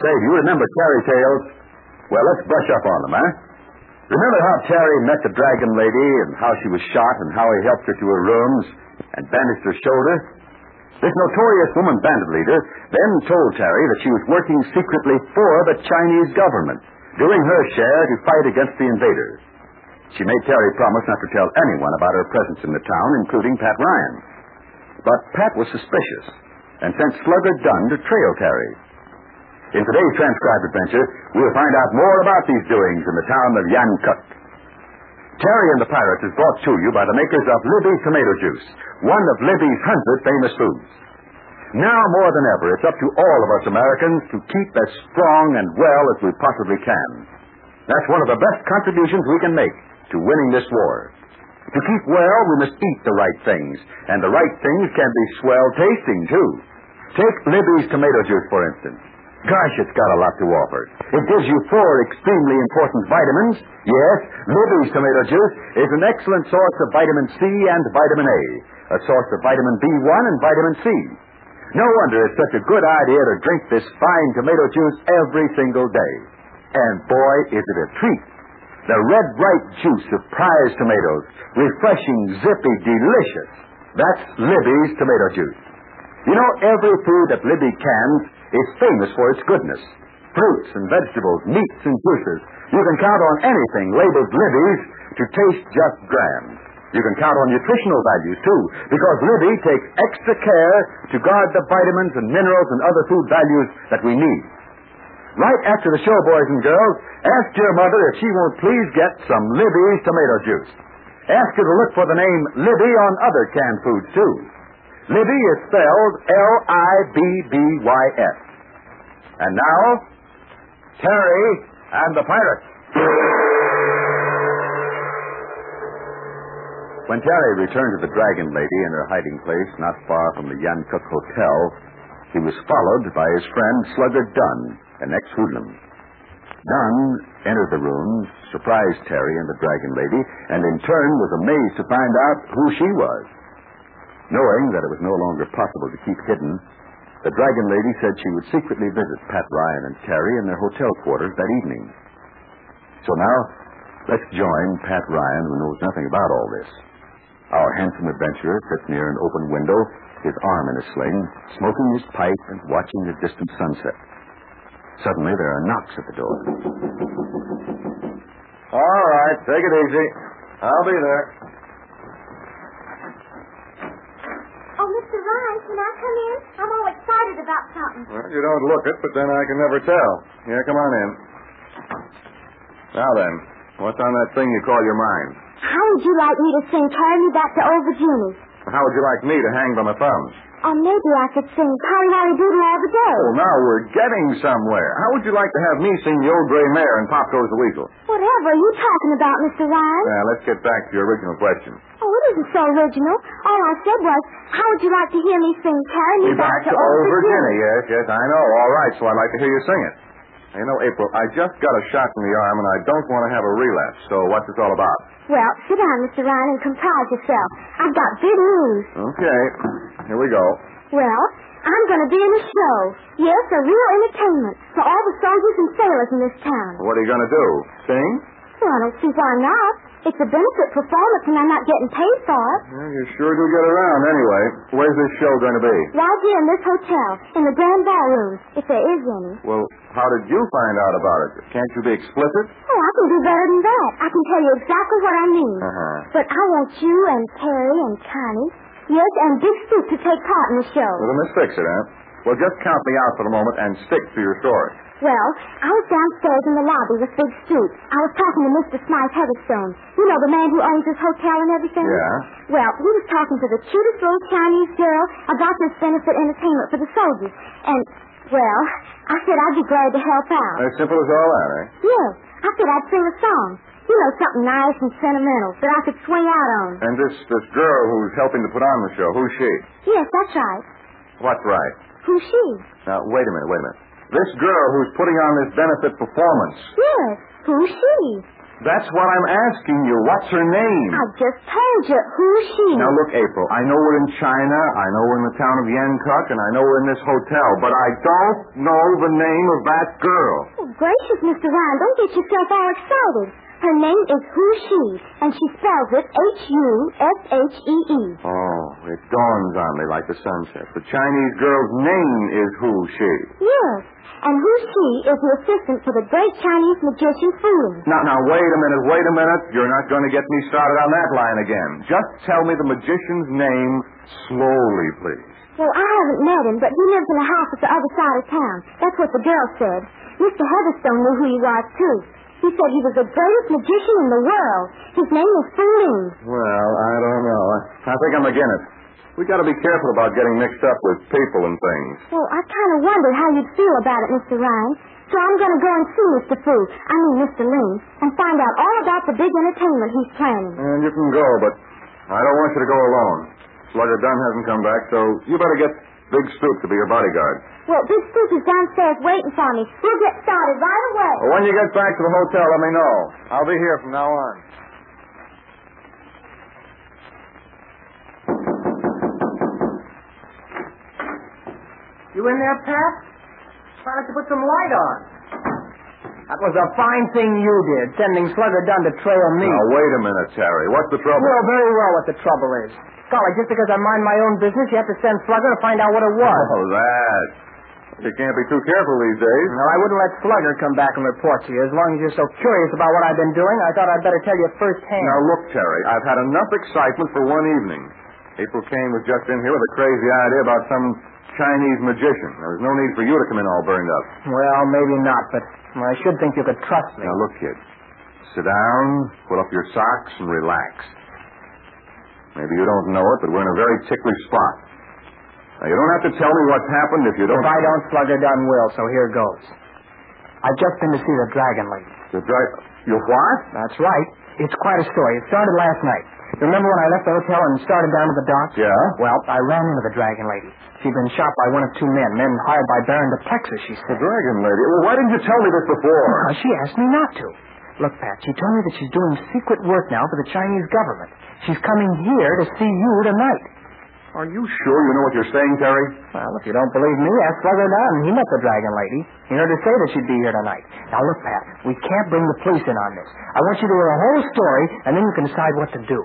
Say, do you remember Terry Tales? Well, let's brush up on them, huh? Remember how Terry met the dragon lady and how she was shot and how he helped her to her rooms and bandaged her shoulder? This notorious woman bandit leader then told Terry that she was working secretly for the Chinese government, doing her share to fight against the invaders. She made Terry promise not to tell anyone about her presence in the town, including Pat Ryan. But Pat was suspicious and sent Slugger Dunn to trail Terry. In today's transcribed adventure, we'll find out more about these doings in the town of Yankuk. Terry and the Pirates is brought to you by the makers of Libby's Tomato Juice, one of Libby's hundred famous foods. Now more than ever, it's up to all of us Americans to keep as strong and well as we possibly can. That's one of the best contributions we can make to winning this war. To keep well, we must eat the right things, and the right things can be swell tasting, too. Take Libby's tomato juice, for instance. Gosh, it's got a lot to offer. It gives you four extremely important vitamins. Yes, Libby's tomato juice is an excellent source of vitamin C and vitamin A, a source of vitamin B1 and vitamin G. No wonder it's such a good idea to drink this fine tomato juice every single day. And boy, is it a treat. The red, bright juice of prize tomatoes. Refreshing, zippy, delicious. That's Libby's tomato juice. You know, every food that Libby cans is famous for its goodness. Fruits and vegetables, meats and juices. You can count on anything labeled Libby's to taste just grand. You can count on nutritional values, too, because Libby takes extra care to guard the vitamins and minerals and other food values that we need. Right after the show, boys and girls, ask your mother if she won't please get some Libby's tomato juice. Ask her to look for the name Libby on other canned foods, too. Libby is spelled L-I-B-B-Y-S. And now, Terry and the Pirates. When Terry returned to the Dragon Lady in her hiding place not far from the Yankuk Hotel, he was followed by his friend Slugger Dunn, an ex-hoodlum. Dunn entered the room, surprised Terry and the Dragon Lady, and in turn was amazed to find out who she was. Knowing that it was no longer possible to keep hidden, the Dragon Lady said she would secretly visit Pat Ryan and Terry in their hotel quarters that evening. So now, let's join Pat Ryan, who knows nothing about all this. Our handsome adventurer sits near an open window, his arm in a sling, smoking his pipe and watching the distant sunset. Suddenly, there are knocks at the door. All right, take it easy. I'll be there. Oh, Ryan, can I come in? I'm all excited about something. Well, you don't look it, but then I can never tell. Here, come on in. Now then, what's on that thing you call your mind? How would you like me to sing Carry Me Back to Old Virginia? How would you like me to hang by my thumbs? Or maybe I could sing Polly Wolly Doodle all the day. Oh, now we're getting somewhere. How would you like to have me sing the old gray mare and Pop Goes the Weasel? Whatever are you talking about, Mr. Ryan? Now, let's get back to your original question. Oh, it isn't so original. All I said was, how would you like to hear me sing Carry Me, Be back to old Virginia. Yes, yes, I know. All right, so I'd like to hear you sing it. You know, April, I just got a shot in the arm, and I don't want to have a relapse. So what's this all about? Well, sit down, Mr. Ryan, and compose yourself. I've got big news. Okay, here we go. Well, I'm going to be in a show. Yes, a real entertainment for all the soldiers and sailors in this town. What are you going to do? Sing? Well, I don't see why not. It's a benefit performance and I'm not getting paid for it. Well, you sure do get around anyway. Where's this show going to be? Right here in this hotel, in the grand ballroom, if there is any. Well, how did you find out about it? Can't you be explicit? Oh, I can do better than that. I can tell you exactly what I mean. Uh-huh. But I want you and Terry and Connie, yes, and Big Stoop to take part in the show. Well, then let's fix it, huh? Well, just count me out for the moment and stick to your story. Well, I was downstairs in the lobby with Big Stoop. I was talking to Mr. Smythe Heatherstone. You know, the man who owns this hotel and everything? Yeah? Well, he was talking to the cutest little Chinese girl about this benefit entertainment for the soldiers. And, well, I said I'd be glad to help out. As simple as all that, eh? Yes, I said I'd sing a song. You know, something nice and sentimental that I could swing out on. And this this girl who's helping to put on the show, who's she? Yes, that's right. What's right? Who's she? Now, wait a minute, wait a minute. This girl who's putting on this benefit performance. Yes, who's she? That's what I'm asking you. What's her name? I just told you. Who's she? Now, look, April, I know we're in China, I know we're in the town of Yantuck, and I know we're in this hotel, but I don't know the name of that girl. Oh, gracious, Mr. Ryan, don't get yourself all excited. Her name is Who She, and she spells it H-U-S-H-E-E. Oh, it dawns on me like the sunset. The Chinese girl's name is Who She. Yes, and Who She is the assistant for the great Chinese magician Fu Now, now, wait a minute, wait a minute. You're not going to get me started on that line again. Just tell me the magician's name slowly, please. Well, I haven't met him, but he lives in a house at the other side of town. That's what the girl said. Mr. Heatherstone knew who he was, too. He said he was the greatest magician in the world. His name is Fu Ling. Well, I don't know. I, think I'm again it. We got to be careful about getting mixed up with people and things. Well, I kind of wondered how you'd feel about it, Mr. Ryan. So I'm going to go and see Mr. Fu, I mean Mr. Ling, and find out all about the big entertainment he's planning. And you can go, but I don't want you to go alone. Slugger Dunn hasn't come back, so you better get Big Stoop to be your bodyguard. Well, Big Stoop is downstairs waiting for me. We'll get started right away. Well, when you get back to the hotel, let me know. I'll be here from now on. You in there, Pat? Why don't you put some light on? That was a fine thing you did, sending Slugger Dunn to trail me. Now, wait a minute, Terry. What's the trouble? You know very well what the trouble is. Golly, just because I mind my own business, you have to send Slugger to find out what it was. Oh, that. You can't be too careful these days. Well, I wouldn't let Slugger come back and report to you. As long as you're so curious about what I've been doing, I thought I'd better tell you firsthand. Now, look, Terry, I've had enough excitement for one evening. April Kane was just in here with a crazy idea about some Chinese magician. There was no need for you to come in all burned up. Well, maybe not, but I should think you could trust me. Now, look, kid. Sit down, pull up your socks, and relax. Maybe you don't know it, but we're in a very ticklish spot. Now, you don't have to tell me what's happened if you don't. If I don't, Slugger Dunn will, so here goes. I've just been to see the Dragon Lady. The dry... You what? That's right. It's quite a story. It started last night. Remember when I left the hotel and started down to the dock? Yeah? Well, I ran into the Dragon Lady. She'd been shot by one of two men, men hired by Baron de Plexus, she said. The. Dragon Lady. Well, why didn't you tell me this before? Well, she asked me not to. Look, Pat, she told me that she's doing secret work now for the Chinese government. She's coming here to see you tonight. Are you sure you know what you're saying, Terry? Well, if you don't believe me, ask Slugger Dunn. He met the Dragon Lady. He heard her say that she'd be here tonight. Now, look, Pat, we can't bring the police in on this. I want you to hear the whole story, and then you can decide what to do.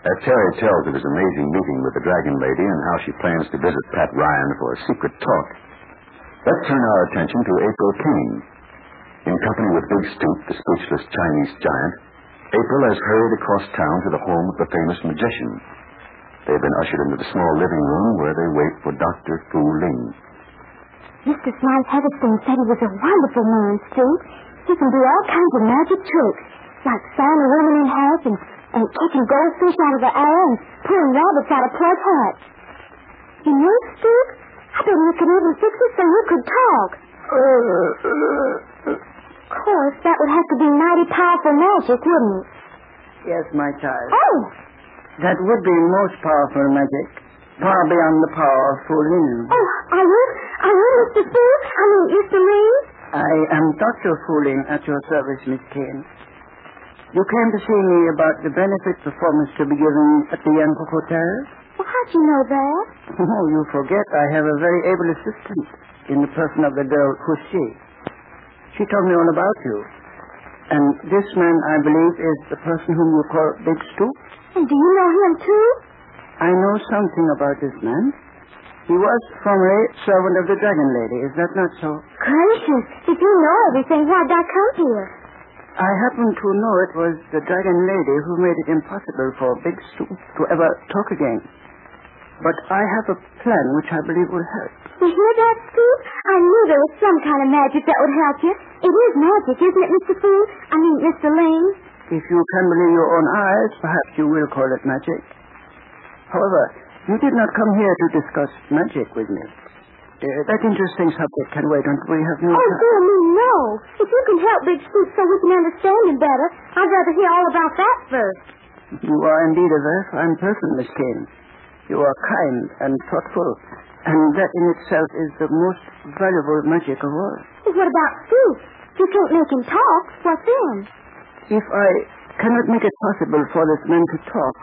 As Terry tells of his amazing meeting with the Dragon Lady and how she plans to visit Pat Ryan for a secret talk, let's turn our attention to April Kane. In company with Big Stoop, the speechless Chinese giant, April has hurried across town to the home of the famous magician. They've been ushered into the small living room where they wait for Dr. Fu Ling. Mr. Smythe Heatherstone said he was a wonderful man, Stoop. He can do all kinds of magic tricks, like sewing a woman in half and, and kicking goldfish out of the air and pulling rabbits out of plug hats. You know, Stoop, I bet you could even fix it so you could talk. Course, that would have to be mighty powerful magic, wouldn't it? Yes, my child. Oh, That would be most powerful magic. Far beyond the power of Fu Ling. oh, are you, are you Mr. Fu? I mean, Mr. Ling? I am Dr. Fu Ling at your service, Miss Kane. You came to see me about the benefit performance to be given at the Yankuk Hotel? Well, how'd you know that? Oh, you forget I have a very able assistant in the person of the girl Hushee. She told me all about you. And this man, I believe, is the person whom you call Big Stoop? And do you know him, too? I know something about this man. He was formerly servant of the Dragon Lady. Is that not so? Gracious, if you know everything, why'd I come here? I happen to know it was the Dragon Lady who made it impossible for Big Stoop to ever talk again. But I have a plan which I believe will help. You hear that, Stoop? I knew there was some kind of magic that would help you. It is magic, isn't it, Mr. Fu? I mean, Mr. Ling? If you can believe your own eyes, perhaps you will call it magic. However, you did not come here to discuss magic with me. Uh, that interesting subject can wait until we have more Oh, dear me, no. If you can help Big Stoop so we can understand him better, I'd rather hear all about that first. You are indeed a very fine person, Miss Kane. You are kind and thoughtful, and that in itself is the most valuable magic of all. What about? If you can't make him talk, what then? If I cannot make it possible for this man to talk,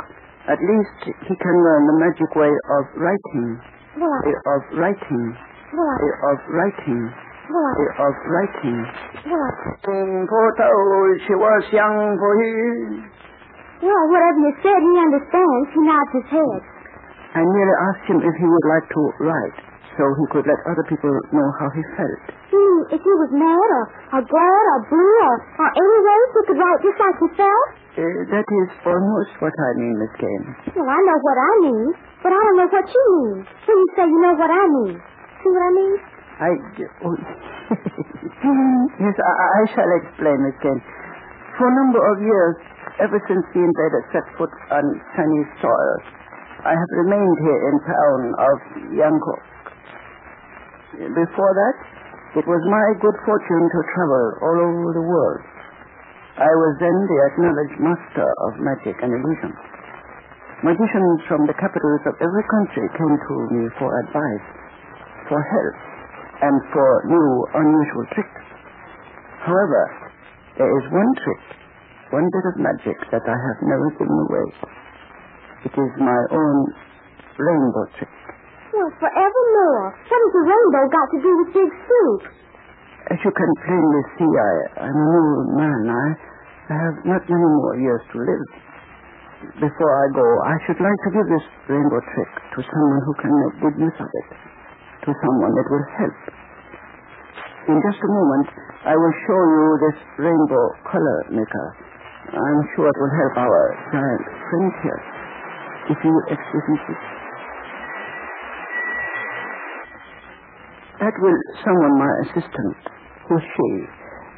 at least he can learn the magic way of writing. Well, I... Way of writing. Well, I... Way of writing. Well, I... Way of writing. Well, I... she was young for his. Well, whatever you said, he understands. He nods his head. I merely asked him if he would like to write, so he could let other people know how he felt. Mean if he was mad or, or glad or blue or, or any race, he could write just like he felt? Uh, that is almost what I mean, Miss Kane. Well, I know what I mean, but I don't know what you mean. When you say you know what I mean. See what I mean? I. Oh, yes, I, I shall explain, Miss Kane. For a number of years, ever since the invaders set foot on Chinese soil, I have remained here in town of Yankuk. Before that, it was my good fortune to travel all over the world. I was then the acknowledged master of magic and illusion. Magicians from the capitals of every country came to me for advice, for help, and for new, unusual tricks. However, there is one trick, one bit of magic that I have never given away. It is my own rainbow trick. Well, forevermore. What has the rainbow got to do with Big Stoop? As you can plainly see, I, I'm an old man. I, I have not many more years to live. Before I go, I should like to give this rainbow trick to someone who can make good use of it, to someone that will help. In just a moment, I will show you this rainbow color maker. I'm sure it will help our giant friend here. If you excuse me, please. That will summon my assistant. Who's she?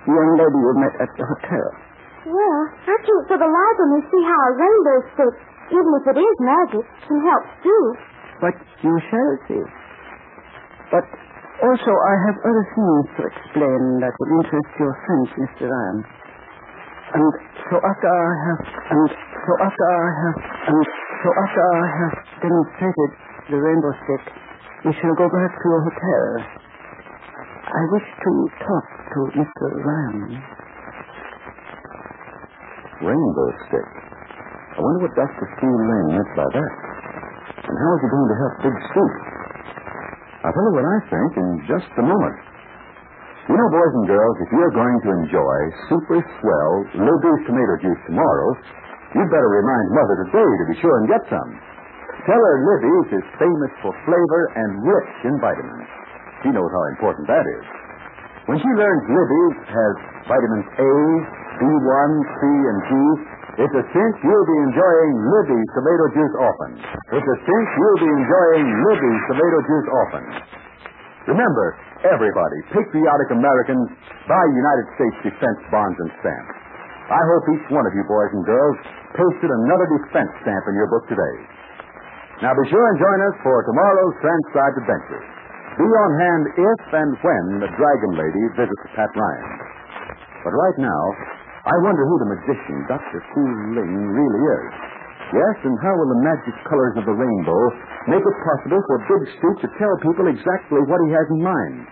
The young lady you met at the hotel. Well, I can't for the life of me see how a rainbow stick, even if it is magic, can help Stoop. But you shall see. But also I have other things to explain that will interest your friends, Mr. Ryan. And so after I have, and so after I have, and so after I have demonstrated the rainbow stick, we shall go back to your hotel. I wish to talk to Mr. Ryan. Rainbow stick. I wonder what Dr. Steve Lane meant by that. And how is he going to help Big Stoop? I'll tell you what I think in just a moment. You know, boys and girls, if you're going to enjoy super swell Libby's tomato juice tomorrow, you'd better remind Mother today to be sure and get some. Tell her Libby's is famous for flavor and rich in vitamins. She knows how important that is. When she learns Libby's has vitamins A, B1, C, and G, it's a cinch you'll be enjoying Libby's tomato juice often. It's a cinch you'll be enjoying Libby's tomato juice often. Remember, everybody, patriotic Americans, buy United States defense bonds and stamps. I hope each one of you boys and girls pasted another defense stamp in your book today. Now be sure and join us for tomorrow's transcribed adventure. Be on hand if and when the Dragon Lady visits Pat Ryan. But right now, I wonder who the magician Dr. Fu Ling really is. Yes, and how will the magic colors of the rainbow make it possible for Big Stoop to tell people exactly what he has in mind?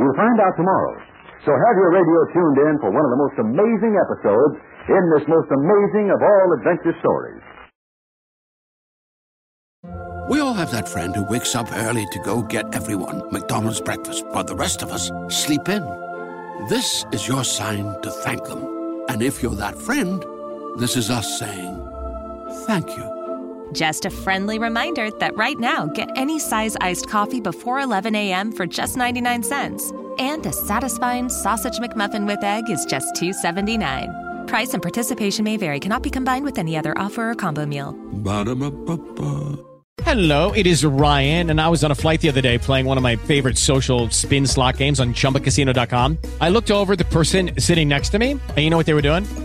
We'll find out tomorrow. So have your radio tuned in for one of the most amazing episodes in this most amazing of all adventure stories. We all have that friend who wakes up early to go get everyone McDonald's breakfast, while the rest of us sleep in. this is your sign to thank them. And if you're that friend, this is us saying thank you. Just a friendly reminder that right now, get any size iced coffee before 11 a.m. for just 99 cents. And a satisfying sausage McMuffin with egg is just $2.79. Price and participation may vary, cannot be combined with any other offer or combo meal. Ba-da-ba-ba-ba. Hello, it is Ryan, and I was on a flight the other day playing one of my favorite social spin slot games on chumbacasino.com. I looked over at the person sitting next to me, and you know what they were doing?